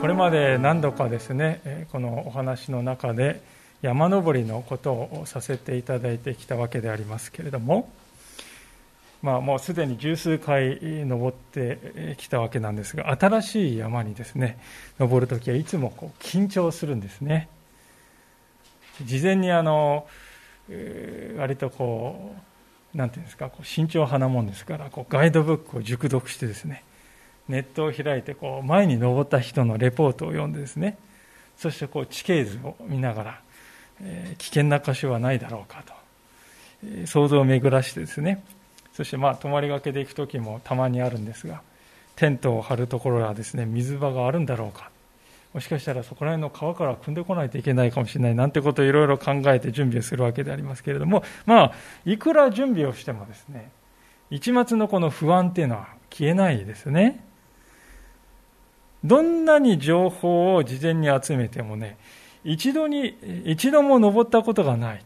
これまで何度かですねこのお話の中で山登りのことをさせていただいてきたわけでありますけれども、まあ、もうすでに十数回登ってきたわけなんですが新しい山にですね登るときはいつもこう緊張するんですね。事前にあの割とこうなんていうんですかこう慎重派なもんですからこうガイドブックを熟読してですねネットを開いてこう前に登った人のレポートを読んでですねそしてこう地形図を見ながら、えー、危険な箇所はないだろうかと、えー、想像を巡らしてですね。そしてまあ泊まりがけで行く時もたまにあるんですがテントを張るところはですね水場があるんだろうか。もしかしたらそこら辺の川から汲んでこないといけないかもしれないなんてことをいろいろ考えて準備をするわけでありますけれどもまあいくら準備をしてもですね一末のこの不安っていうのは消えないですね。どんなに情報を事前に集めてもね、一度に、一度も登ったことがない。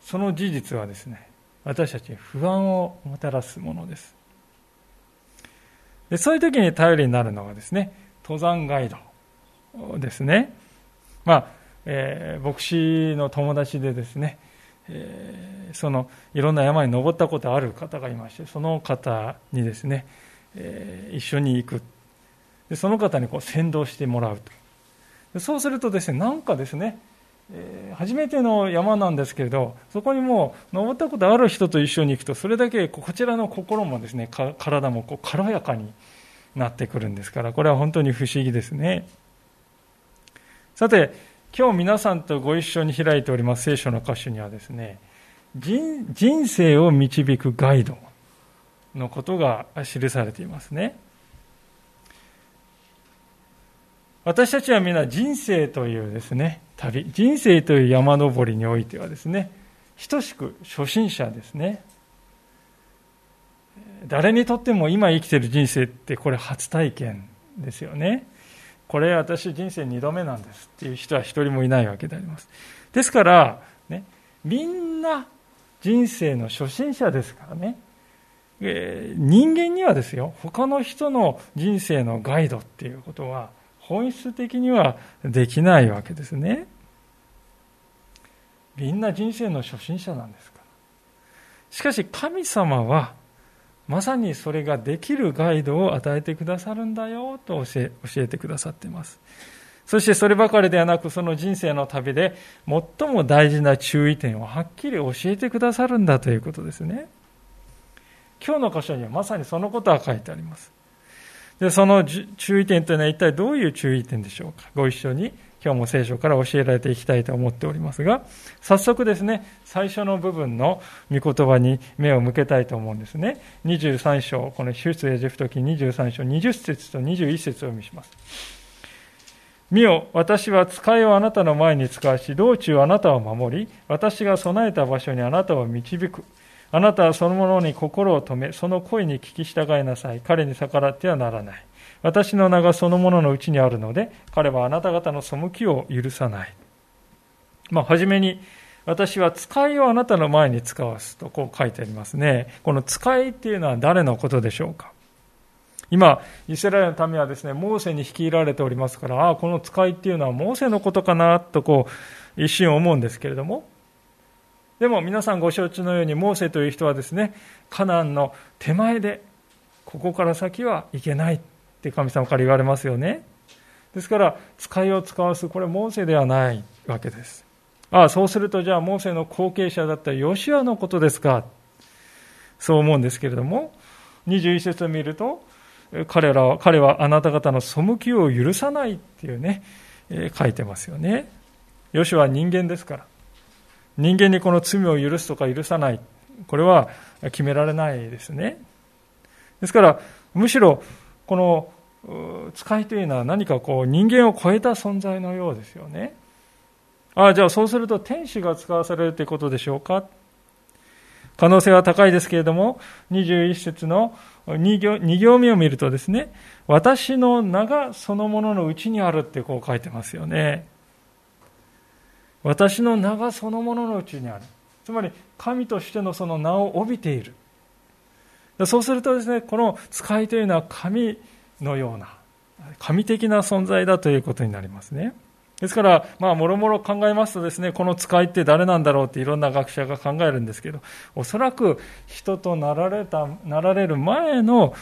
その事実はですね、私たちに不安をもたらすものです。でそういう時に頼りになるのがですね、登山ガイドですね。まあ、えー、牧師の友達でですね、えー、そのいろんな山に登ったことある方がいまして、その方にですね、えー、一緒に行くでその方にこう先導してもらうと。そうするとですねなんかですね、えー、初めての山なんですけれどそこにもう登ったことある人と一緒に行くとそれだけこちらの心もですね体もこう軽やかになってくるんですからこれは本当に不思議ですね。さて今日皆さんとご一緒に開いております聖書の箇所にはですね人生を導くガイドのことが記されていますね。私たちは皆人生というですね、旅、人生という山登りにおいてはですね、等しく初心者ですね。誰にとっても今生きている人生ってこれ初体験ですよね。これ私人生2度目なんですっていう人は一人もいないわけであります。ですから、ね、みんな人生の初心者ですからね。えー、人間にはですよ、他の人の人生のガイドっていうことは本質的にはできないわけですね。みんな人生の初心者なんですから。しかし神様はまさにそれができるガイドを与えてくださるんだよと教え教えてくださっています。そしてそればかりではなくその人生の旅で最も大事な注意点をはっきり教えてくださるんだということですね。今日の箇所にはまさにそのことが書いてあります。で、その注意点というのは一体どういう注意点でしょうか？ご一緒に今日も聖書から教えられていきたいと思っておりますが、早速ですね、最初の部分の御言葉に目を向けたいと思うんですね。23章、この出エジプト記23章20節と21節を読みします。見よ、私は使いをあなたの前に使わし、道中あなたを守り、私が備えた場所にあなたを導く。あなたはそのものに心を止め、その声に聞き従いなさい。彼に逆らってはならない。私の名がそのもののうちにあるので、彼はあなた方の背きを許さない。まあ、はじめに、私は使いをあなたの前に使わすとこう書いてありますね。この使いっていうのは誰のことでしょうか？今、イスラエルの民はですね、モーセに率いられておりますから、ああ、この使いっていうのはモーセのことかなとこう、一瞬思うんですけれども、でも皆さんご承知のようにモーセという人はですねカナンの手前でここから先はいけないって神様から言われますよね。ですから使いを使わすこれモーセではないわけです。ああそうするとじゃあモーセの後継者だったヨシアのことですか。そう思うんですけれども21節を見ると彼らは彼はあなた方の背きを許さないっていうね、書いてますよね。ヨシアは人間ですから。人間にこの罪を許すとか許さない、これは決められないですね。ですから、むしろ、この使いというのは何かこう人間を超えた存在のようですよね。ああ、じゃあそうすると天使が使わされるということでしょうか可能性は高いですけれども、21節の2行 ,2 行目を見るとですね、私の名がそのもののうちにあるってこう書いてますよね。私の名がそのもののうちにある。つまり、神としてのその名を帯びている。そうするとですね、この使いというのは神のような、神的な存在だということになりますね。ですから、まあ、もろもろ考えますとですね、この使いって誰なんだろうっていろんな学者が考えるんですけど、おそらく人となられた、なられる前の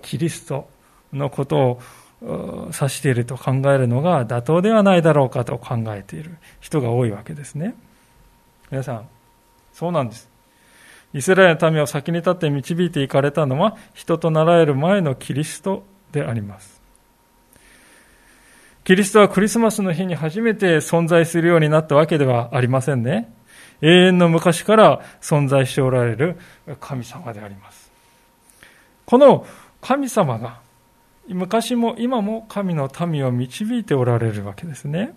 キリストのことを指していると考えるのが妥当ではないだろうかと考えている人が多いわけですね。皆さん、そうなんです。イスラエルの民を先に立って導いていかれたのは人となられる前のキリストであります。キリストはクリスマスの日に初めて存在するようになったわけではありませんね。永遠の昔から存在しておられる神様であります。この神様が昔も今も神の民を導いておられるわけですね。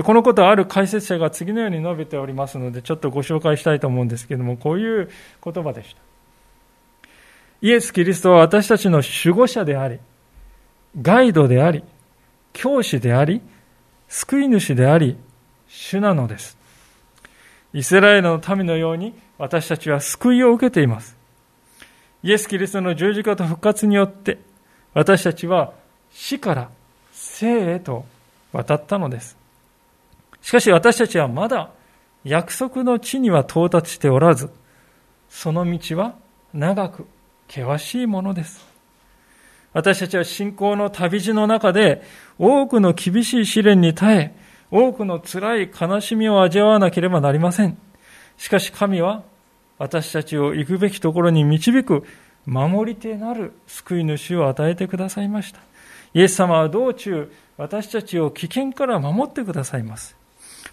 このことはある解説者が次のように述べておりますので、ちょっとご紹介したいと思うんですけれども、こういう言葉でした。イエス・キリストは私たちの守護者であり、ガイドであり、教師であり、救い主であり、主なのです。イスラエルの民のように私たちは救いを受けています。イエス・キリストの十字架と復活によって私たちは死から生へと渡ったのです。しかし私たちはまだ約束の地には到達しておらず、その道は長く険しいものです。私たちは信仰の旅路の中で多くの厳しい試練に耐え、多くの辛い悲しみを味わわなければなりません。しかし神は私たちを行くべきところに導く守り手なる救い主を与えてくださいました。イエス様は道中、私たちを危険から守ってくださいます。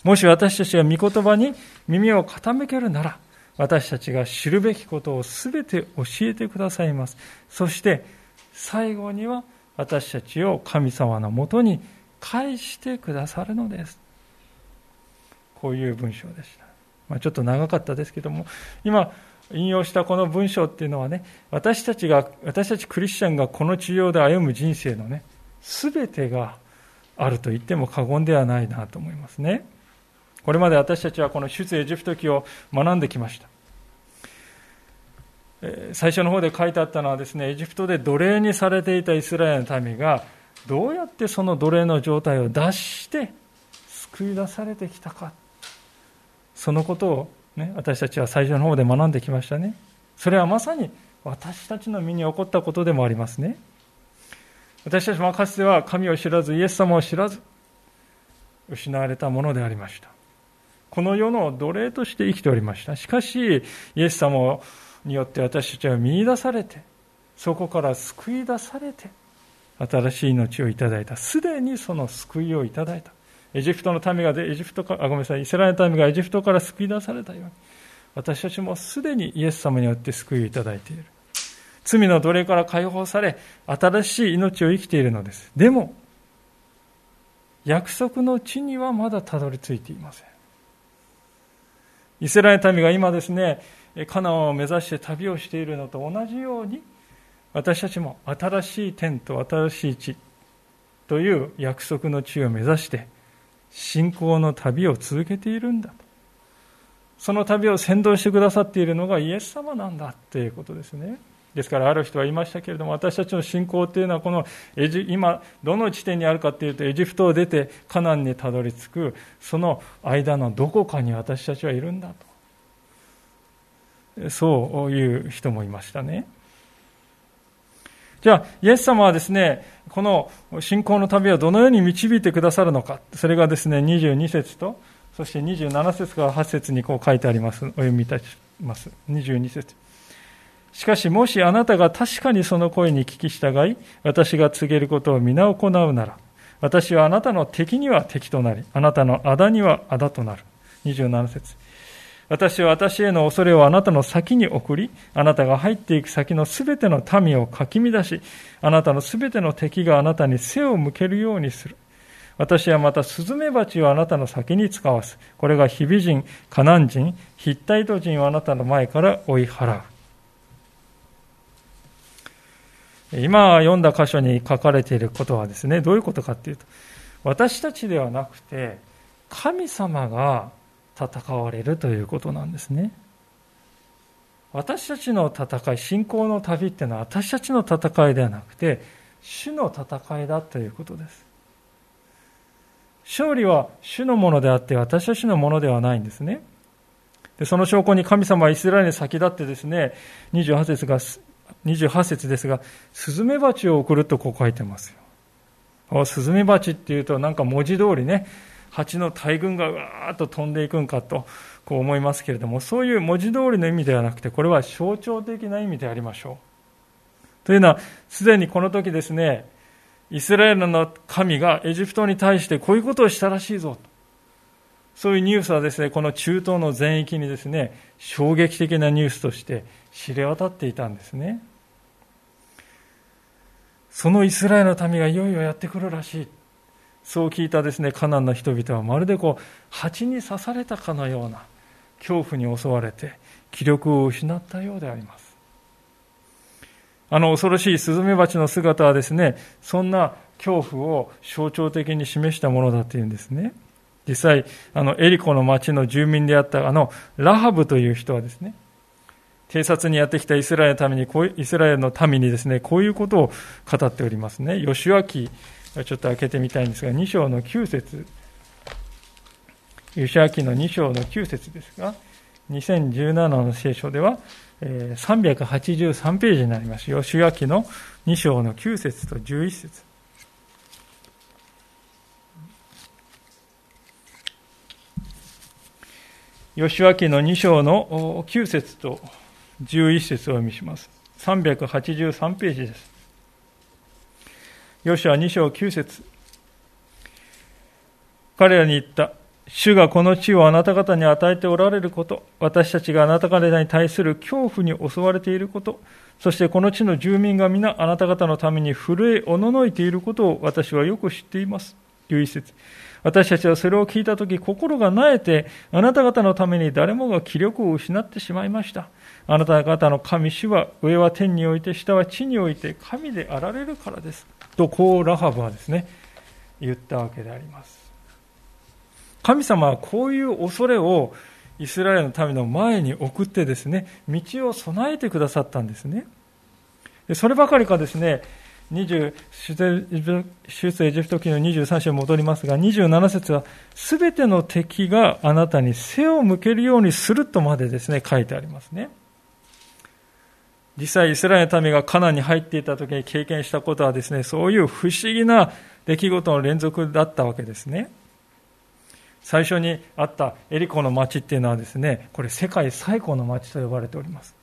もし私たちが御言葉に耳を傾けるなら、私たちが知るべきことをすべて教えてくださいます。そして、最後には私たちを神様のもとに返してくださるのです。こういう文章でした。まあ、ちょっと長かったですけども、今、引用したこの文章っていうのはね、私たちが、私たちクリスチャンがこの地上で歩む人生のね、すべてがあると言っても過言ではないなと思いますね。これまで私たちはこの出エジプト記を学んできました。最初の方で書いてあったのはですね、エジプトで奴隷にされていたイスラエルの民が、どうやってその奴隷の状態を脱して救い出されてきたか。そのことを、ね、私たちは最初の方で学んできましたね。それはまさに私たちの身に起こったことでもありますね。私たちもかつては神を知らず、イエス様を知らず、失われたものでありました。この世の奴隷として生きておりました。しかし、イエス様によって私たちは見出されて、そこから救い出されて、新しい命をいただいた。すでにその救いをいただいた。エジプトの民がエジプトかあごめんなさい。イスラエルの民がエジプトから救い出されたように。私たちもすでにイエス様によって救いをいただいている。罪の奴隷から解放され新しい命を生きているのです。でも約束の地にはまだたどり着いていません。イスラエル民が今ですねカナンを目指して旅をしているのと同じように私たちも新しい天と新しい地という約束の地を目指して信仰の旅を続けているんだと。その旅を先導してくださっているのがイエス様なんだっていうことですね。ですからある人は言いましたけれども私たちの信仰というのはこのエジ今どの地点にあるかというとエジプトを出てカナンにたどり着くその間のどこかに私たちはいるんだとそういう人もいましたね。じゃあ、イエス様はですね、この信仰の旅をどのように導いてくださるのか、それがですね、22節と、そして27節から8節にこう書いてあります。お読みいたします。22節しかし、もしあなたが確かにその声に聞き従い、私が告げることを皆行うなら、私はあなたの敵には敵となり、あなたの仇には仇となる。27節私は私への恐れをあなたの先に送り、あなたが入っていく先のすべての民をかき乱し、あなたのすべての敵があなたに背を向けるようにする。私はまたスズメバチをあなたの先に使わす。これが日々人、カナン人、ヒッタイト人をあなたの前から追い払う。今読んだ箇所に書かれていることはですね、どういうことかっていうと、私たちではなくて、神様が戦われるということなんですね。私たちの戦い、信仰の旅っていうのは私たちの戦いではなくて、主の戦いだということです。勝利は主のものであって私たちのものではないんですね。でその証拠に神様はイスラエルに先立ってですね、28節が、28節ですが、スズメバチを送るとこう書いてますよ。スズメバチっていうとなんか文字通りね、蜂の大群がわーっと飛んでいくんかとこう思いますけれども、そういう文字通りの意味ではなくて、これは象徴的な意味でありましょう。というのは、すでにこの時ですね、イスラエルの神がエジプトに対してこういうことをしたらしいぞと。そういうニュースはですね、この中東の全域にですね、衝撃的なニュースとして知れ渡っていたんですね。そのイスラエルの民がいよいよやってくるらしい。そう聞いたですね、カナンの人々はまるでこう、蜂に刺されたかのような恐怖に襲われて、気力を失ったようであります。あの恐ろしいスズメバチの姿はですね、そんな恐怖を象徴的に示したものだというんですね。実際、あの、エリコの町の住民であったあの、ラハブという人はですね、偵察にやってきたイスラエルのために、こうイスラエルの民にですね、こういうことを語っておりますね。吉脇、ちょっと開けてみたいんですが、2章の9節吉脇の2章の9節ですが、2017の聖書では、383ページになります。吉明の2章の9節と11節吉脇の2章の9節と11節を読みします。383ページです。ヨシュア2章9節彼らに言った。主がこの地をあなた方に与えておられること、私たちがあなた方に対する恐怖に襲われていること、そしてこの地の住民が皆あなた方のために震えおののいていることを私はよく知っています。11節私たちはそれを聞いたとき、心がなえて、あなた方のために誰もが気力を失ってしまいました。あなた方の神主は、上は天において、下は地において、神であられるからです。と、こう、ラハブはですね、言ったわけであります。神様はこういう恐れをイスラエルの民の前に送ってですね、道を備えてくださったんですね。そればかりかですね、20出エジプト記の23章に戻りますが、27節は、すべての敵があなたに背を向けるようにするとまでですね、書いてありますね。実際、イスラエルの民がカナンに入っていた時に経験したことはですね、そういう不思議な出来事の連続だったわけですね。最初にあったエリコの町っていうのはですね、これ世界最古の町と呼ばれております。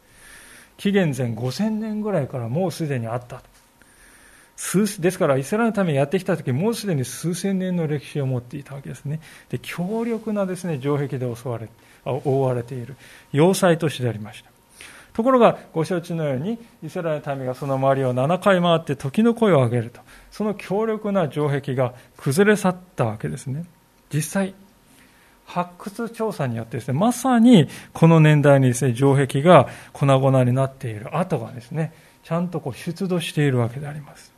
紀元前5000年ぐらいからもうすでにあった。数ですから、イスラエルのためにやってきた時、もうすでに数千年の歴史を持っていたわけですね。で、強力なですね、城壁で襲われ、覆われている要塞都市でありました。ところが、ご承知のように、イスラエルの民がその周りを7回回って時の声を上げると、その強力な城壁が崩れ去ったわけですね。実際、発掘調査によってですね、まさにこの年代にですね、城壁が粉々になっている跡がですね、ちゃんとこう出土しているわけであります。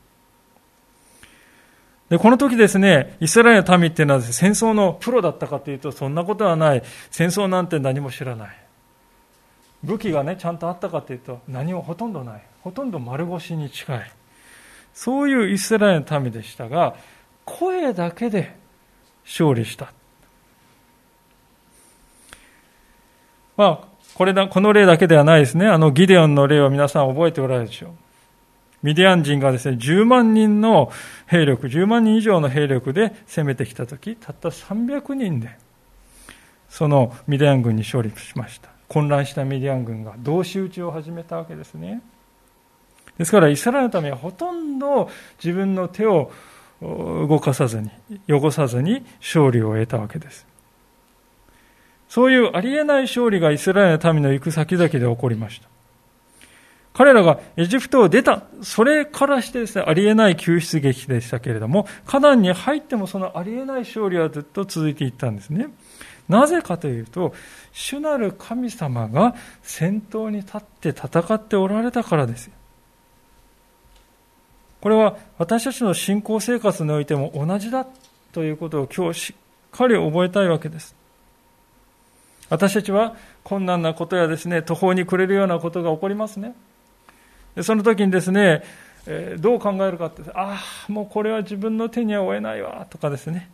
で、この時ですね、イスラエルの民っていうのは、戦争のプロだったかというと、そんなことはない。戦争なんて何も知らない。武器がね、ちゃんとあったかというと、何もほとんどない。ほとんど丸腰に近い。そういうイスラエルの民でしたが、声だけで勝利した。まあ、これだ、この例だけではないですね。あのギデオンの例を皆さん覚えておられるでしょう。ミディアン人がですね、10万人の兵力、10万人以上の兵力で攻めてきたとき、たった300人で、そのミディアン軍に勝利しました。混乱したミディアン軍が同士討ちを始めたわけですね。ですから、イスラエルのためはほとんど自分の手を動かさずに、汚さずに勝利を得たわけです。そういうありえない勝利がイスラエルの民の行く先々で起こりました。彼らがエジプトを出た、それからしてですね、ありえない救出劇でしたけれども、カナンに入ってもそのありえない勝利はずっと続いていったんですね。なぜかというと、主なる神様が先頭に立って戦っておられたからですよ。これは私たちの信仰生活においても同じだということを今日しっかり覚えたいわけです。私たちは困難なことやですね、途方に暮れるようなことが起こりますね。その時にですね、どう考えるかって、ああ、もうこれは自分の手には負えないわ、とかですね。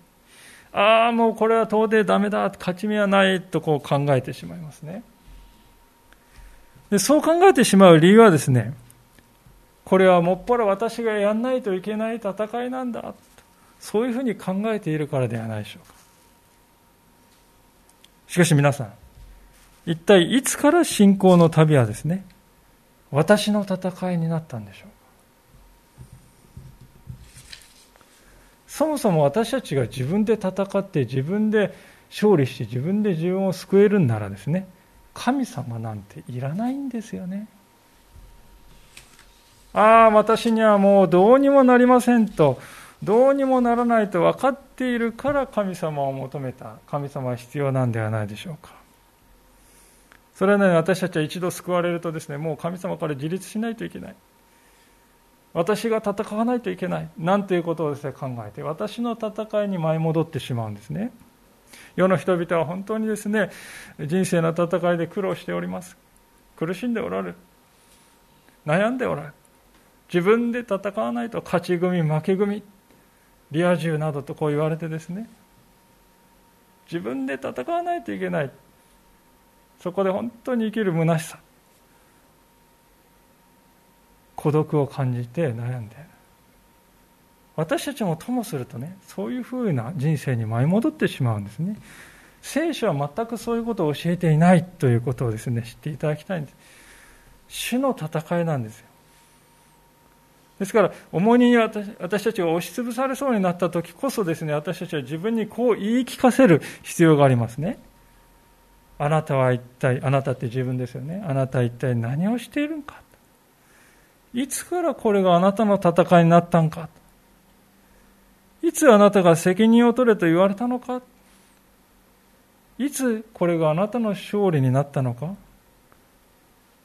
ああ、もうこれは到底ダメだ、勝ち目はない、とこう考えてしまいますね。でそう考えてしまう理由はですね、これはもっぱら私がやんないといけない戦いなんだ、そういうふうに考えているからではないでしょうか。しかし皆さん、一体いつから信仰の旅はですね、私の戦いになったんでしょう。そもそも私たちが自分で戦って自分で勝利して自分で自分を救えるんならですね、神様なんていらないんですよね。ああ、私にはもうどうにもなりませんとどうにもならないと分かっているから神様を求めた神様は必要なんではないでしょうかそれなのに私たちは一度救われるとですねもう神様から自立しないといけない。私が戦わないといけない。なんていうことをですね考えて私の戦いに舞い戻ってしまうんですね。世の人々は本当にですね人生の戦いで苦労しております。苦しんでおられる。悩んでおられる。自分で戦わないと勝ち組負け組リア充などとこう言われてですね。自分で戦わないといけない。そこで本当に生きる虚しさ孤独を感じて悩んで私たちもともするとねそういうふうな人生に舞い戻ってしまうんですね。聖書は全くそういうことを教えていないということをですね知っていただきたいんです。主の戦いなんですよ。ですから、重荷に私私たちが押しつぶされそうになった時こそですね、私たちは自分にこう言い聞かせる必要がありますね。あなたは一体、あなたって自分ですよね。あなたは一体何をしているのか。いつからこれがあなたの戦いになったんか。いつあなたが責任を取れと言われたのか。いつこれがあなたの勝利になったのか。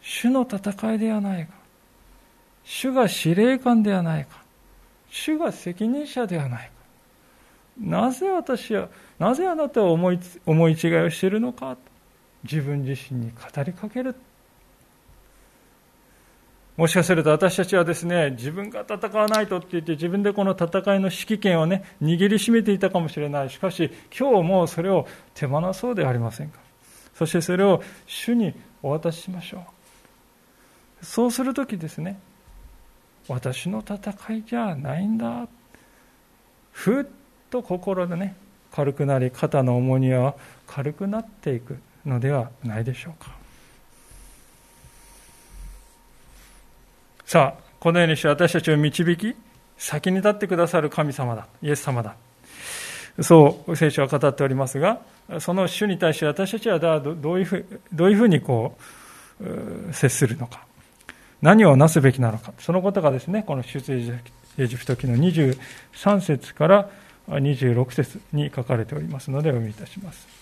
主の戦いではないか。主が司令官ではないか。主が責任者ではないか。なぜ私は、なぜあなたは思い思い違いをしているのか自分自身に語りかける。もしかすると私たちはですね、自分が戦わないとって言って自分でこの戦いの指揮権をね、握りしめていたかもしれない。しかし、今日もそれを手放そうではありませんか。そしてそれを主にお渡ししましょう。そうするときですね、私の戦いじゃないんだふっと心でね軽くなり肩の重荷は軽くなっていくのではないでしょうか。さあこのようにして私たちを導き先に立ってくださる神様だ。イエス様だ。そう聖書は語っておりますがその主に対して私たちはどういうふうどういうふうにこう接するのか。何をなすべきなのか、そのことがですね、この出エジプト記の23節から26節に書かれておりますので、お読みいたします。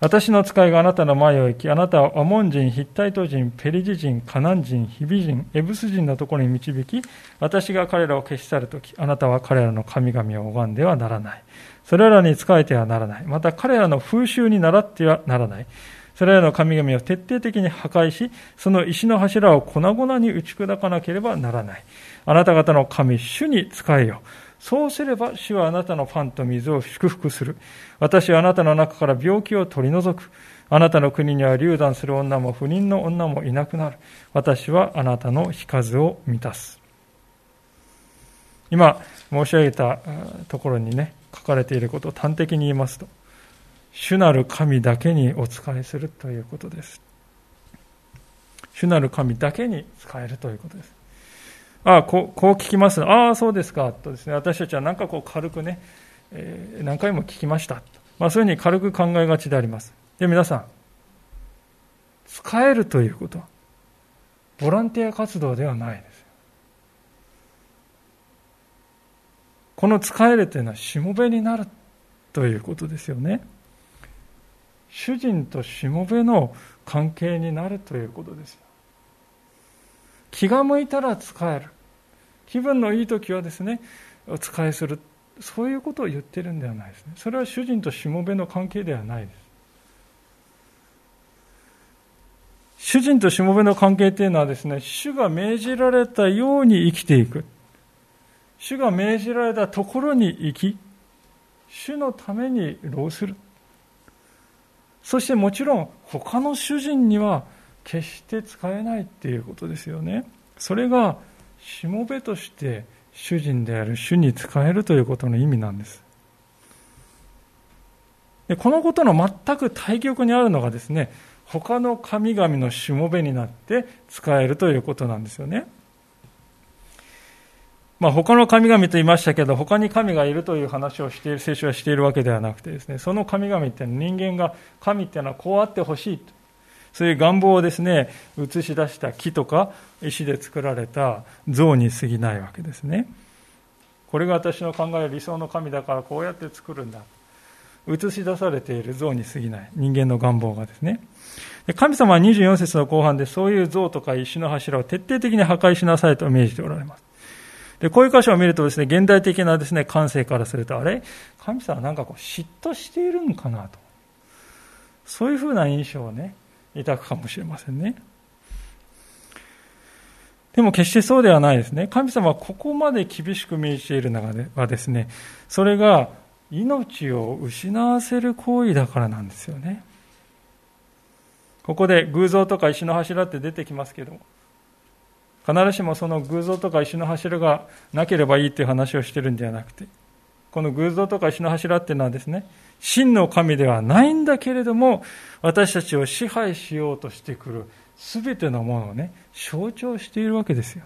私の使いがあなたの前を行き、あなたはアモン人、ヒッタイト人、ペリジ人、カナン人、ヒビ人、エブス人のところに導き、私が彼らを消し去るとき、あなたは彼らの神々を拝んではならない。それらに仕えてはならない。また彼らの風習に倣ってはならない。それらの神々を徹底的に破壊し、その石の柱を粉々に打ち砕かなければならない。あなた方の神、主に仕えよ。そうすれば主はあなたのパンと水を祝福する。私はあなたの中から病気を取り除く。あなたの国には流産する女も不妊の女もいなくなる。私はあなたの日数を満たす。今申し上げたところにね、書かれていることを端的に言いますと、主なる神だけにお仕えするということです。主なる神だけに使えるということです。ああ、こうこう聞きます。ああ、そうですか。とですね、私たちはなんかこう軽くね、えー、何回も聞きました。まあ、そういうふうに軽く考えがちであります。で、皆さん、使えるということは、ボランティア活動ではないですこの使えるというのはしもべになるということですよね主人としもべの関係になるということですよ気が向いたら使える。気分のいい時はですねお使いする。そういうことを言ってるんではないですね。それは主人としもべの関係ではないです。主人としもべの関係というのはですね主が命じられたように生きていく。主が命じられたところに生き主のために労する。そしてもちろん他の主人には決して使えないっていうことですよねそれがしもべとして主人である主に使えるということの意味なんですでこのことの全く対極にあるのがですね他の神々のしもべになって使えるということなんですよねまあ、他の神々と言いましたけど、他に神がいるという話をしている、聖書はしているわけではなくてですね、その神々って人間が、神っていうのはこうあってほしいと。そういう願望をですね、映し出した木とか石で作られた像に過ぎないわけですね。これが私の考える理想の神だからこうやって作るんだ。映し出されている像に過ぎない人間の願望がですね。神様は24節の後半でそういう像とか石の柱を徹底的に破壊しなさいと命じておられます。で、こういう箇所を見るとですね、現代的なですね、感性からすると、あれ？神様なんかこう嫉妬しているんかなと。そういうふうな印象をね、抱くかもしれませんね。でも決してそうではないですね。神様はここまで厳しく命じているのはですね、それが命を失わせる行為だからなんですよね。ここで偶像とか石の柱って出てきますけども、必ずしもその偶像とか石の柱がなければいいっていう話をしてるんではなくて、この偶像とか石の柱っていうのはですね、真の神ではないんだけれども、私たちを支配しようとしてくる全てのものをね、象徴しているわけですよ。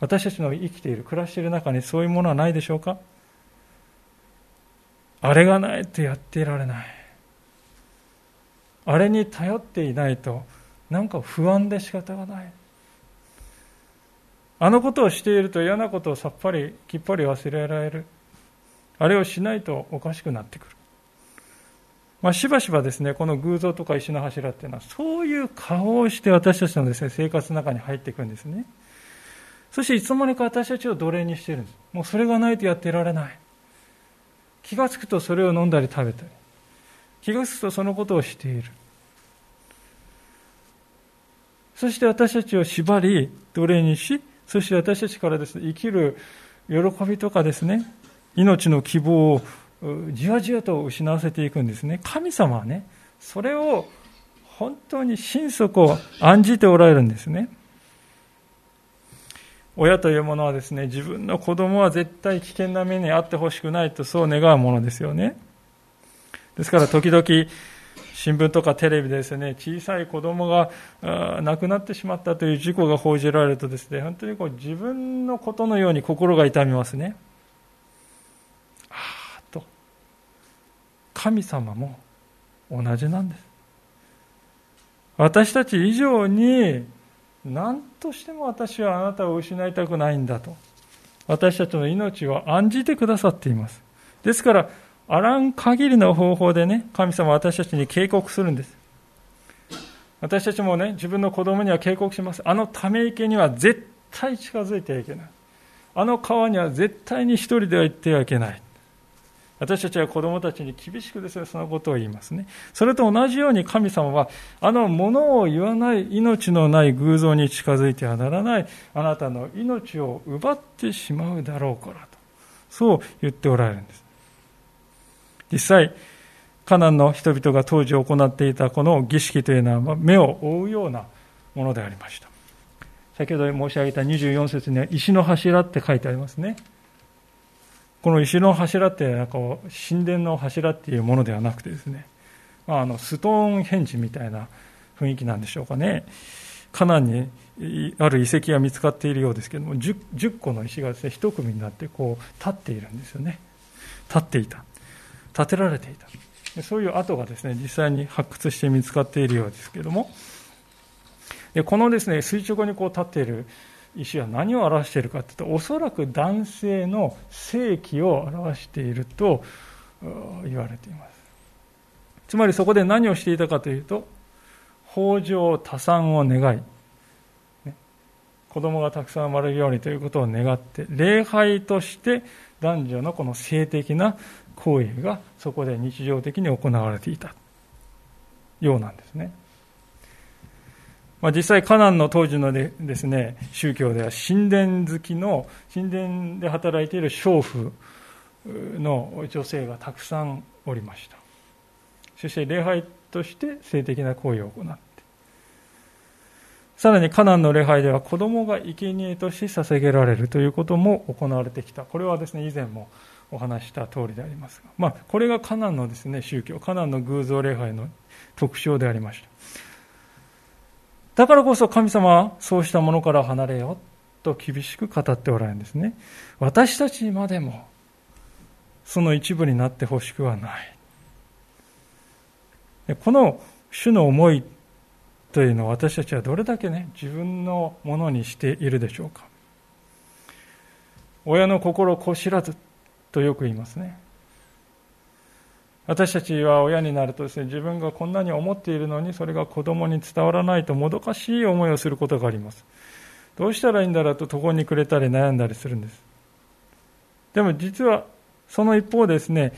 私たちの生きている、暮らしている中にそういうものはないでしょうか？あれがないとやっていられない。あれに頼っていないと、なんか不安で仕方がない。あのことをしていると嫌なことをさっぱりきっぱり忘れられるあれをしないとおかしくなってくる、まあ、しばしばですねこの偶像とか石の柱っていうのはそういう顔をして私たちのです、ね、生活の中に入っていくんですね。そしていつの間にか私たちを奴隷にしているんです。もうそれがないとやっていられない。気がつくとそれを飲んだり食べたり。気がつくとそのことをしている。そして私たちを縛り奴隷にしそして私たちからですね、生きる喜びとかですね、命の希望をじわじわと失わせていくんですね。神様はね、それを本当に心底案じておられるんですね。親というものはですね、自分の子供は絶対危険な目に遭ってほしくないとそう願うものですよね。ですから時々新聞とかテレビでですね、小さい子供が亡くなってしまったという事故が報じられるとですね、本当にこう自分のことのように心が痛みますね。ああと、神様も同じなんです。私たち以上に何としても私はあなたを失いたくないんだと。私たちの命を案じてくださっています。ですから、あらん限りの方法でね、神様は私たちに警告するんです。私たちもね、自分の子供には警告します。あのため池には絶対近づいてはいけない。あの川には絶対に一人では行ってはいけない。私たちは子供たちに厳しくですね、そのことを言いますね。それと同じように神様は、あの物を言わない命のない偶像に近づいてはならない、あなたの命を奪ってしまうだろうからと。そう言っておられるんです。実際、カナンの人々が当時行っていたこの儀式というのは目を覆うようなものでありました。先ほど申し上げた24節には石の柱って書いてありますね。この石の柱ってなんか神殿の柱っていうものではなくてですね、まあ、あのストーンヘンジみたいな雰囲気なんでしょうかね。カナンにある遺跡が見つかっているようですけども 10, 10個の石がですね一組になってこう立っているんですよね。立っていた。建てられていた。そういう跡がですね実際に発掘して見つかっているようですけども。でこのですね垂直にこう立っている石は何を表しているかというとおそらく男性の性器を表していると言われていますつまりそこで何をしていたかというと豊穣多産を願い、子供がたくさん生まれるようにということを願って礼拝として男女のこの性的な行為がそこで日常的に行われていたようなんですね。まあ、実際、カナンの当時のでですね宗教では神殿好きの神殿で働いている娼婦の女性がたくさんおりました。そして礼拝として性的な行為を行って。さらにカナンの礼拝では子供が生贄として捧げられるということも行われてきた。これはですね以前もお話した通りでありますが、まあ、これがカナンのですね宗教カナンの偶像礼拝の特徴でありました。だからこそ神様はそうしたものから離れよと厳しく語っておられるんですね。私たちまでもその一部になってほしくはない。この主の思いというのを私たちはどれだけね、自分のものにしているでしょうか。親の心こしらずとよく言いますね。私たちは親になるとですね、自分がこんなに思っているのに、それが子供に伝わらないともどかしい思いをすることがあります。どうしたらいいんだろうと途方に暮れたり悩んだりするんです。でも実は、その一方ですね、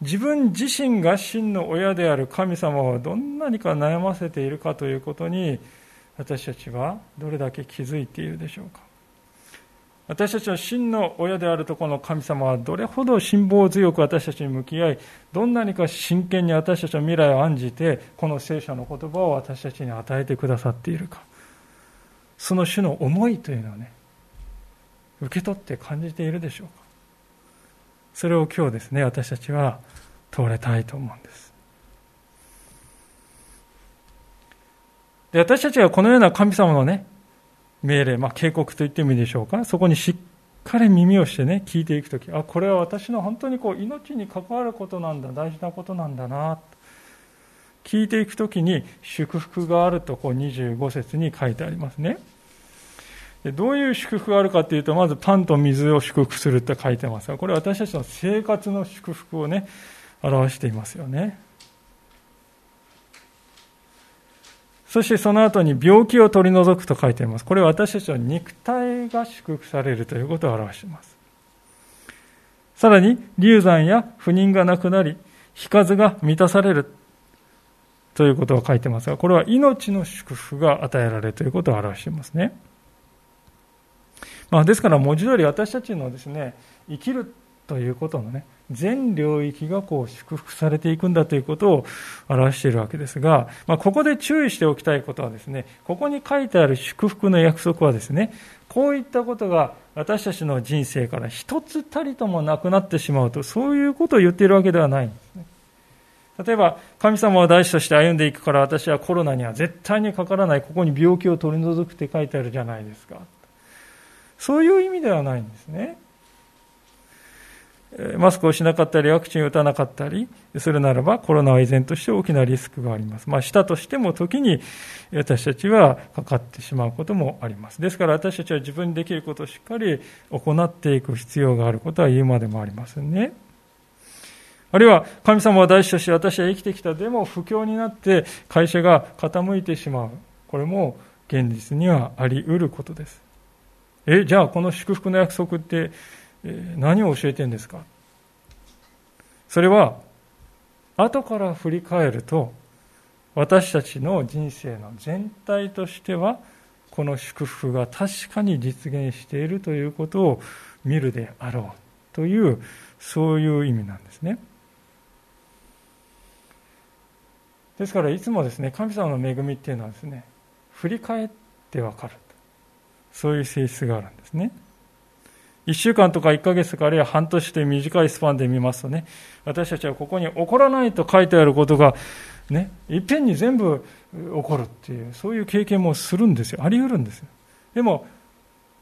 自分自身が真の親である神様をどんなにか悩ませているかということに、私たちはどれだけ気づいているでしょうか。私たちは真の親であるところの神様はどれほど辛抱強く私たちに向き合いどんなにか真剣に私たちの未来を案じてこの聖書の言葉を私たちに与えてくださっているか。その種の思いというのをね受け取って感じているでしょうか。それを今日ですね私たちは問われたいと思うんです。で私たちはこのような神様のね命令、まあ、警告と言ってもいいでしょうか、そこにしっかり耳をしてね、聞いていくとき、あ、これは私の本当にこう命に関わることなんだ、大事なことなんだな、聞いていくときに祝福があるとこう25節に書いてありますね。でどういう祝福があるかというと、まずパンと水を祝福するって書いてますが、これは私たちの生活の祝福をね、表していますよね。そしてその後に病気を取り除くと書いてあります。これは私たちの肉体が祝福されるということを表しています。さらに、流産や不妊がなくなり、日数が満たされるということを書いてますが、これは命の祝福が与えられるということを表していますね。まあ、ですから文字通り私たちのですね、生きるということのね、全領域がこう祝福されていくんだということを表しているわけですが、まあ、ここで注意しておきたいことはですね、ここに書いてある祝福の約束はですね、こういったことが私たちの人生から一つたりともなくなってしまうと、そういうことを言っているわけではないんですね。例えば、神様を大師として歩んでいくから私はコロナには絶対にかからない、ここに病気を取り除くって書いてあるじゃないですか。そういう意味ではないんですね。マスクをしなかったり、ワクチンを打たなかったりするならば、コロナは依然として大きなリスクがあります。まあ、したとしても、時に私たちはかかってしまうこともあります。ですから、私たちは自分にできることをしっかり行っていく必要があることは言うまでもありませんね。あるいは、神様は大事として私は生きてきた。でも、不況になって会社が傾いてしまう。これも現実にはあり得ることです。え、じゃあ、この祝福の約束って、何を教えてるんですか？それは後から振り返ると私たちの人生の全体としてはこの祝福が確かに実現しているということを見るであろうというそういう意味なんですね。ですからいつもですね神様の恵みっていうのはですね振り返ってわかるそういう性質があるんですね。1週間とか1ヶ月とかあるいは半年という短いスパンで見ますとね、私たちはここに起こらないと書いてあることが、ね、いっぺんに全部起こるっていう、そういう経験もするんですよ。あり得るんですよ。でも、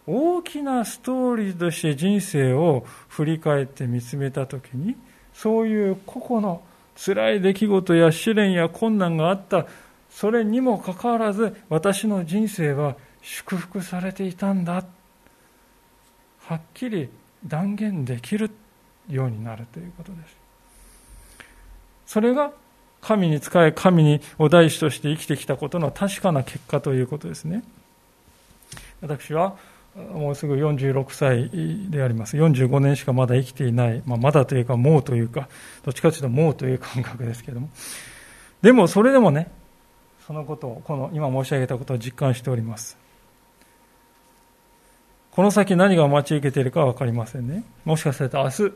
大きなストーリーとして人生を振り返って見つめたときに、そういう個々の辛い出来事や試練や困難があった、それにもかかわらず私の人生は祝福されていたんだはっきり断言できるようになるということです。それが神に仕え神にお大師として生きてきたことの確かな結果ということですね。私はもうすぐ46歳であります。45年しかまだ生きていない、まあ、まだというかもうというかどっちかというともうという感覚ですけれども。でもそれでもねそのことをこの今申し上げたことを実感しております。この先何が待ち受けているか分かりませんね。もしかすると明日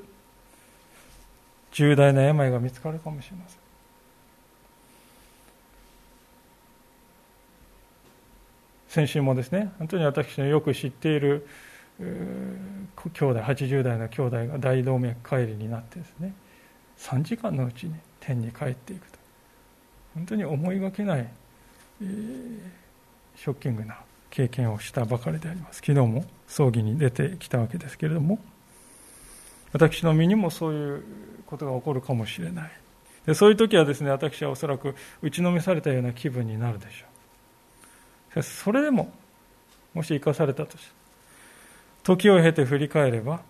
重大な病が見つかるかもしれません。先週もですね本当に私のよく知っている兄弟80代の兄弟が大動脈解離になってですね3時間のうちに天に帰っていくと。本当に思いがけない、えー、ショッキングな経験をしたばかりであります。昨日も葬儀に出てきたわけですけれども私の身にもそういうことが起こるかもしれない。でそういう時はですね私はおそらく打ちのめされたような気分になるでしょう。それでももし生かされたとして時を経て振り返れば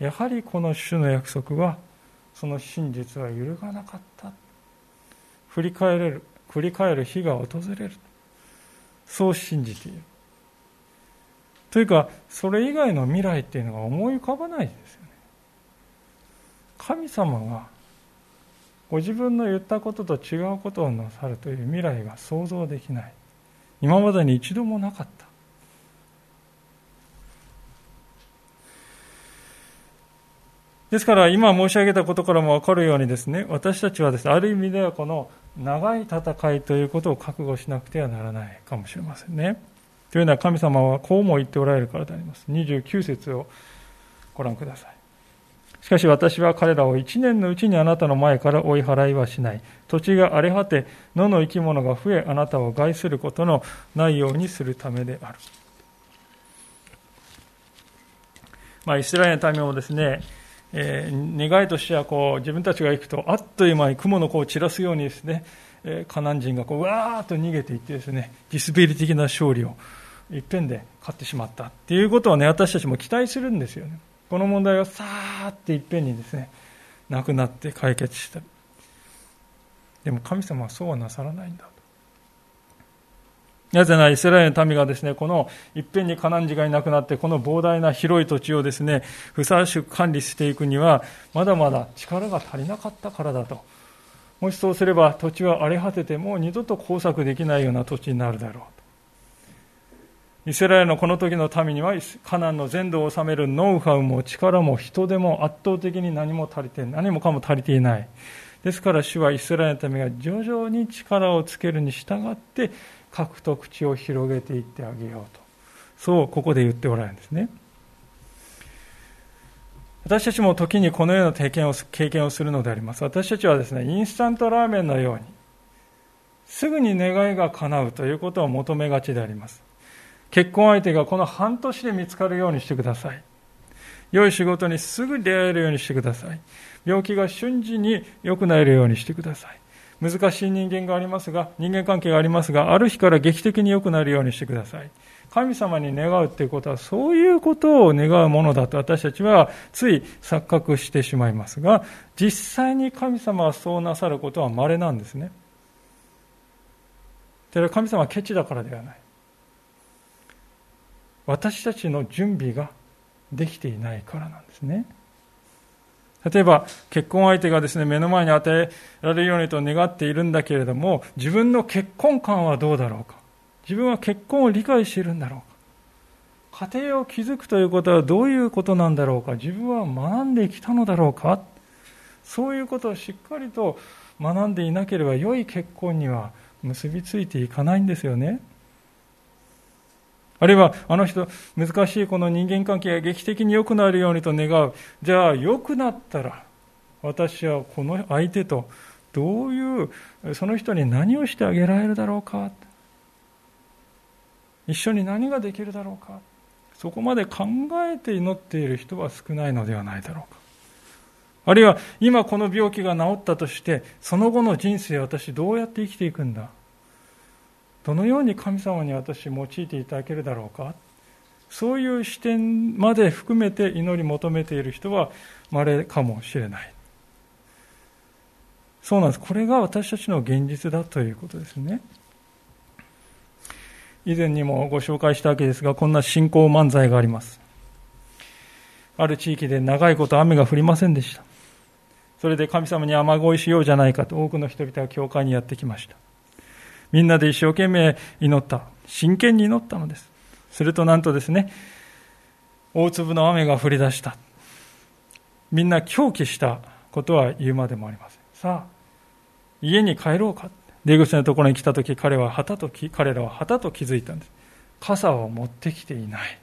やはりこの主の約束はその真実は揺るがなかった。振り返れる振り返る日が訪れる。そう信じている。というかそれ以外の未来っていうのが思い浮かばないですよね。神様がご自分の言ったことと違うことをなさるという未来が想像できない。今までに一度もなかった。ですから今申し上げたことからも分かるようにですね私たちはですねある意味ではこの長い戦いということを覚悟しなくてはならないかもしれませんね。というのは神様はこうも言っておられるからであります。29節をご覧ください。しかし私は彼らを一年のうちにあなたの前から追い払いはしない。土地が荒れ果て、野の生き物が増え、あなたを害することのないようにするためである。まあ、イスラエルの民もですね、えー、願いとしてはこう自分たちが行くとあっという間に雲の子を散らすようにですね、え、カナン人がこうわーっと逃げていってですねディスペリ的な勝利をいっぺんで勝ってしまったっていうことをね私たちも期待するんですよね。この問題がさーっていっぺんにですねなくなって解決した。でも神様はそうはなさらないんだなぜならイスラエルの民がですねこのいっぺんにカナン人がいなくなってこの膨大な広い土地をですねふさわしく管理していくにはまだまだ力が足りなかったからだと。もしそうすれば土地は荒れ果ててもう二度と工作できないような土地になるだろう。イスラエルのこの時の民にはカナンの全土を治めるノウハウも力も人でも圧倒的に何も足りて何もかも足りていない。ですから主はイスラエルの民が徐々に力をつけるに従って獲得地を広げていってあげようと。そうここで言っておられるんですね。私たちも時にこのような経験を経験をするのであります。私たちはですねインスタントラーメンのようにすぐに願いが叶うということを求めがちであります。結婚相手がこの半年で見つかるようにしてください。良い仕事にすぐ出会えるようにしてください。病気が瞬時に良くなれるようにしてください。難しい人間がありますが、人間関係がありますが、ある日から劇的に良くなるようにしてください。神様に願うということは、そういうことを願うものだと私たちはつい錯覚してしまいますが、実際に神様はそうなさることは稀なんですね。それは神様はケチだからではない。私たちの準備ができていないからなんですね。例えば、結婚相手がですね、目の前に与えられるようにと願っているんだけれども、自分の結婚観はどうだろうか。自分は結婚を理解しているんだろうか。家庭を築くということはどういうことなんだろうか。自分は学んできたのだろうか。そういうことをしっかりと学んでいなければ、良い結婚には結びついていかないんですよね。あるいは、あの人、難しいこの人間関係が劇的に良くなるようにと願う。じゃあ、良くなったら、私はこの相手とどういう、その人に何をしてあげられるだろうか。一緒に何ができるだろうか。そこまで考えて祈っている人は少ないのではないだろうか。あるいは、今この病気が治ったとして、その後の人生私どうやって生きていくんだどのように神様に私用いていただけるだろうか？そういう視点まで含めて祈り求めている人は稀かもしれない。そうなんです。これが私たちの現実だということですね。以前にもご紹介したわけですがこんな信仰漫才があります。ある地域で長いこと雨が降りませんでした。それで神様に雨乞いしようじゃないかと多くの人々が教会にやってきました。みんなで一生懸命祈った。真剣に祈ったのです。するとなんとですね大粒の雨が降り出した。みんな狂気したことは言うまでもありません。さあ家に帰ろうか。出口のところに来た時彼は旗と彼らは旗と気づいたんです。傘を持ってきていない。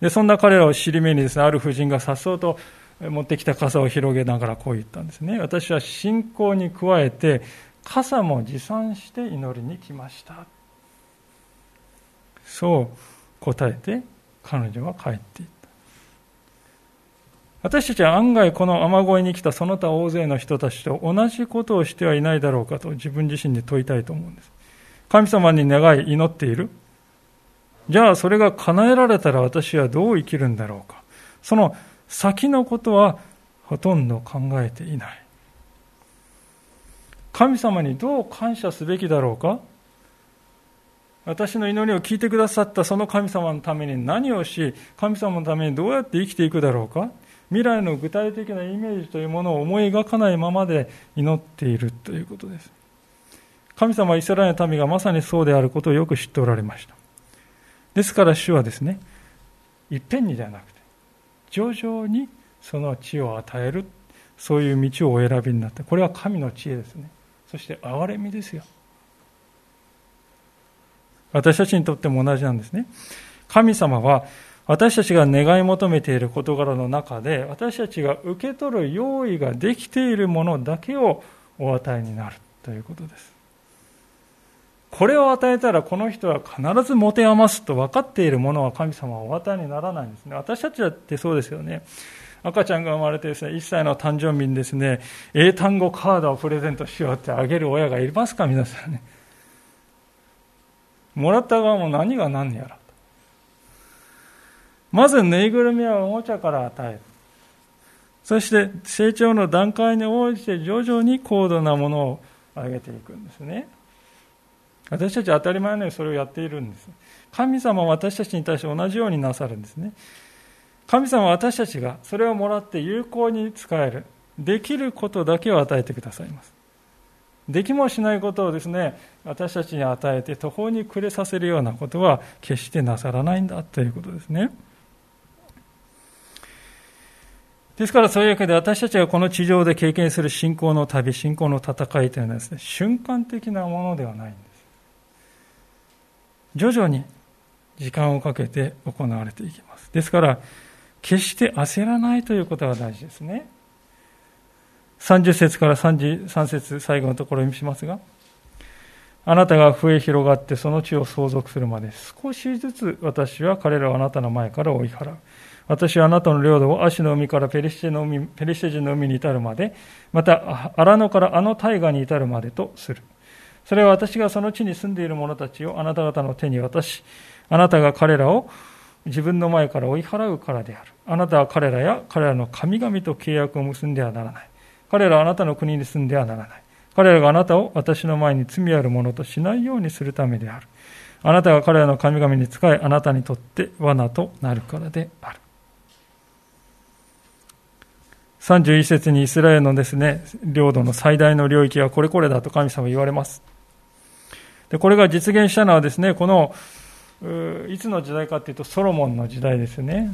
でそんな彼らを尻目にですねある婦人がさっそうと持ってきた傘を広げながらこう言ったんですね。私は信仰に加えて傘も持参して祈りに来ました。そう答えて彼女は帰っていった。私たちは案外この雨乞いに来たその他大勢の人たちと同じことをしてはいないだろうかと自分自身に問いたいと思うんです。神様に願い祈っている。じゃあそれが叶えられたら私はどう生きるんだろうか。その先のことはほとんど考えていない。神様にどう感謝すべきだろうか？私の祈りを聞いてくださったその神様のために何をし神様のためにどうやって生きていくだろうか？未来の具体的なイメージというものを思い描かないままで祈っているということです。神様はイスラエルの民がまさにそうであることをよく知っておられました。ですから主はですねいっぺんにではなくて徐々にその地を与えるそういう道をお選びになった。これは神の知恵ですね。そして憐れみですよ。私たちにとっても同じなんですね。神様は私たちが願い求めている事柄の中で私たちが受け取る用意ができているものだけをお与えになるということです。これを与えたらこの人は必ず持て余すと分かっているものは神様はお与えにならないんですね。私たちだってそうですよね。赤ちゃんが生まれてですね1歳の誕生日にですね英単語カードをプレゼントしようってあげる親がいますか皆さんね。もらった側も何が何やら。まずぬいぐるみはおもちゃから与える。そして成長の段階に応じて徐々に高度なものを上げていくんですね。私たちは当たり前のようにそれをやっているんです。神様は私たちに対して同じようになさるんですね。神様は私たちがそれをもらって有効に使える。できることだけを与えてくださいます。できもしないことをですね私たちに与えて途方に暮れさせるようなことは決してなさらないんだということですね。ですからそういうわけで私たちがこの地上で経験する信仰の旅信仰の戦いというのはですね瞬間的なものではないんです。徐々に時間をかけて行われていきます。ですから決して焦らないということが大事ですね。30節から33節最後のところを見しますがあなたが増え広がってその地を相続するまで少しずつ私は彼らをあなたの前から追い払う。私はあなたの領土を足の海からペリシテの海ペリシテ人の海に至るまでまた荒野からあの大河に至るまでとする。それは私がその地に住んでいる者たちをあなた方の手に渡しあなたが彼らを自分の前から追い払うからである。あなたは彼らや彼らの神々と契約を結んではならない。彼らはあなたの国に住んではならない。彼らがあなたを私の前に罪あるものとしないようにするためである。あなたが彼らの神々に仕えあなたにとって罠となるからである。31節にイスラエルのですね、領土の最大の領域はこれこれだと神様言われます。で、これが実現したのはですね、この、いつの時代かというとソロモンの時代ですね。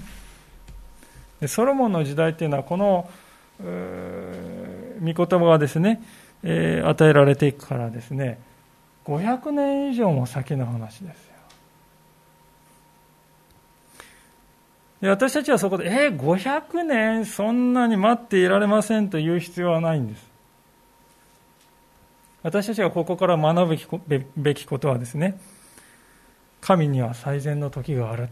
でソロモンの時代っていうのはこの、御言葉がですね、えー、与えられていくからですね、500年以上も先の話です。で私たちはそこで、えー、500年そんなに待っていられませんという必要はないんです。私たちがここから学ぶべきことはですね、神には最善の時がある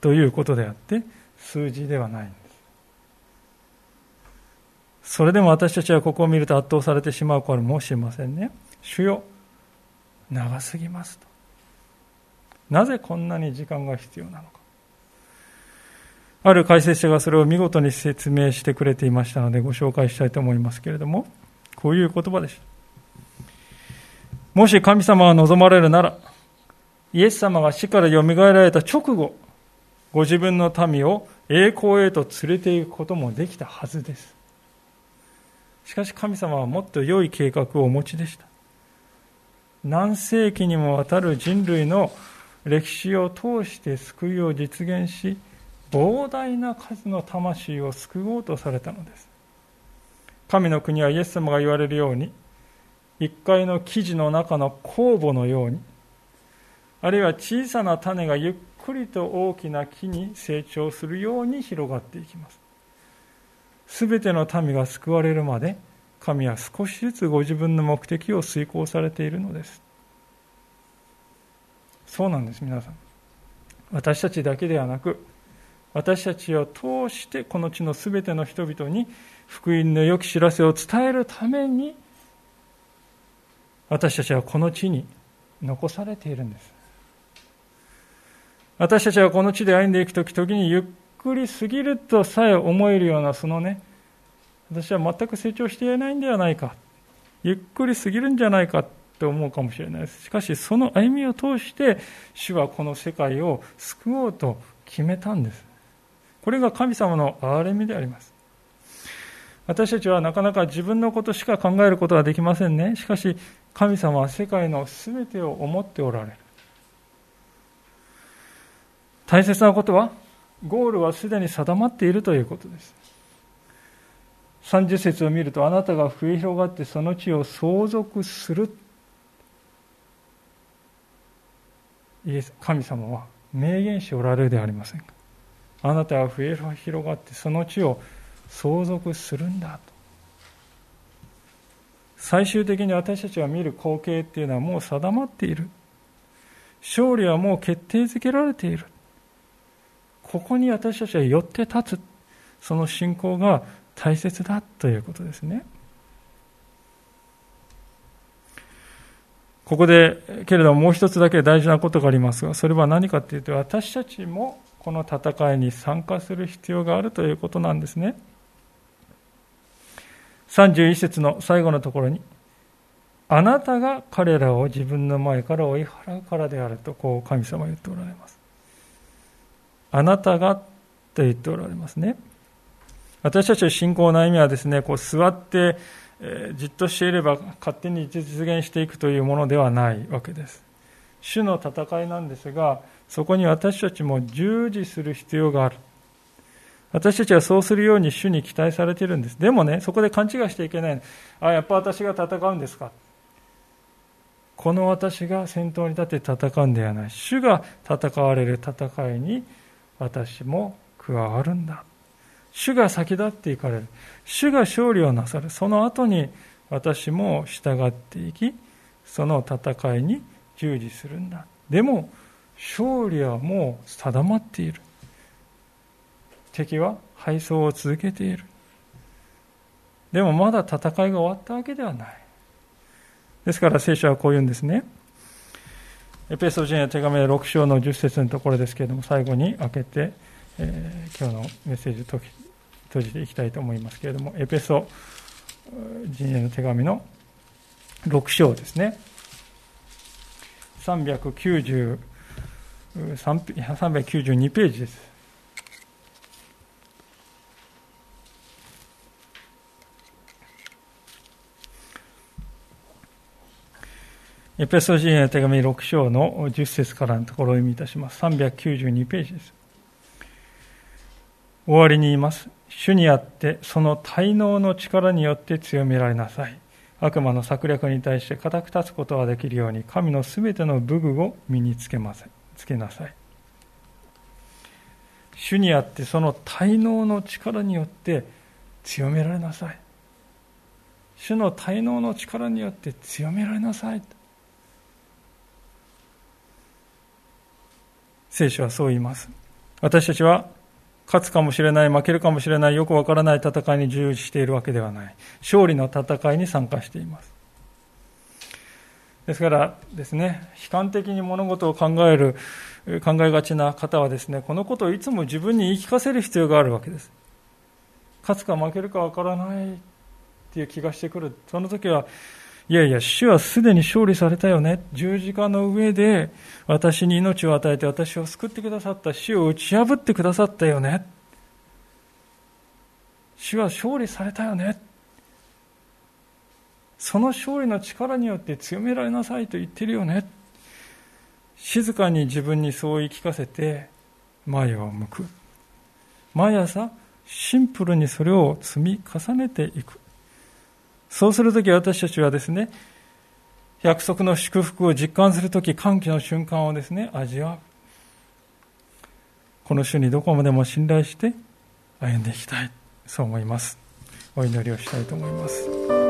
ということであって、数字ではないんです。それでも私たちはここを見ると圧倒されてしまうかもしれませんね。主よ、長すぎますとなぜこんなに時間が必要なのかある解説者がそれを見事に説明してくれていましたのでご紹介したいと思いますけれどもこういう言葉でしたもし神様が望まれるならイエス様が死からよみがえられた直後ご自分の民を栄光へと連れて行くこともできたはずです。しかし神様はもっと良い計画をお持ちでした。何世紀にもわたる人類の歴史を通して救いを実現し膨大な数の魂を救おうとされたのです。神の国はイエス様が言われるように一階の生地の中の酵母のようにあるいは小さな種がゆっくりと大きな木に成長するように広がっていきます。すべての民が救われるまで神は少しずつご自分の目的を遂行されているのです。そうなんです皆さん。私たちだけではなく私たちを通してこの地のすべての人々に福音の良き知らせを伝えるために私たちはこの地に残されているんです。私たちはこの地で歩んでいく時々にゆっくりすぎるとさえ思えるようなそのね私は全く成長していないんではないか。ゆっくりすぎるんじゃないかって思うかもしれないです。しかしその歩みを通して主はこの世界を救おうと決めたんです。これが神様の憐れみであります。私たちはなかなか自分のことしか考えることはできませんね。しかし神様は世界の全てを思っておられる。大切なことはゴールはすでに定まっているということです。30節を見るとあなたが増え広がってその地を相続する。イエス神様は明言しておられるではありませんか。あなたは増え広がってその地を相続するんだと。最終的に私たちが見る光景っていうのはもう定まっている。勝利はもう決定づけられている。ここに私たちは寄って立つ。その信仰が大切だということですね。ここでけれどももう一つだけ大事なことがありますがそれは何かというと私たちもこの戦いに参加する必要があるということなんですね。31節の最後のところにあなたが彼らを自分の前から追い払うからであるとこう神様は言っておられます。あなたがと言っておられますね私たちの信仰の歩みはですねこう座ってえじっとしていれば勝手に実現していくというものではないわけです。主の戦いなんですが、そこに私たちも従事する必要がある。私たちはそうするように主に期待されているんです。でもね、そこで勘違いしていけない。あ、やっぱ私が戦うんですか。この私が先頭に立って戦うんではない。主が戦われる戦いに私も加わるんだ。主が先立っていかれる。主が勝利をなさる。その後に私も従っていき、その戦いに従事するんだ。でも、勝利はもう定まっている。敵は敗走を続けている。でもまだ戦いが終わったわけではない。ですから聖書はこう言うんですね。エペソ人へ手紙6章の10節のところですけれども、最後に開けて、えー、今日のメッセージを閉じていきたいと思いますけれども、エペソ陣営の手紙の6章ですね。392ページです。エペソ人への手紙6章の10節からのところを読みいたします。392ページです。終わりに言います。主にあってその滞納の力によって強められなさい悪魔の策略に対して固く立つことができるように神のすべての武具を身につけませつけなさい主にあってその滞納の力によって強められなさい主の滞納の力によって強められなさい聖書はそう言います私たちは勝つかもしれない、負けるかもしれない、よくわからない戦いに従事しているわけではない。勝利の戦いに参加しています。ですからですね、悲観的に物事を考える、考えがちな方はですね、このことをいつも自分に言い聞かせる必要があるわけです。勝つか負けるかわからないっていう気がしてくる。その時は、いやいや、主はすでに勝利されたよね。十字架の上で私に命を与えて私を救ってくださった主を打ち破ってくださったよね。主は勝利されたよね。その勝利の力によって強められなさいと言ってるよね。静かに自分にそう言い聞かせて前を向く。毎朝シンプルにそれを積み重ねていく。そうするとき私たちはですね、約束の祝福を実感するとき、歓喜の瞬間をですね、味わう。この主にどこまでも信頼して歩んでいきたい。そう思います。お祈りをしたいと思います。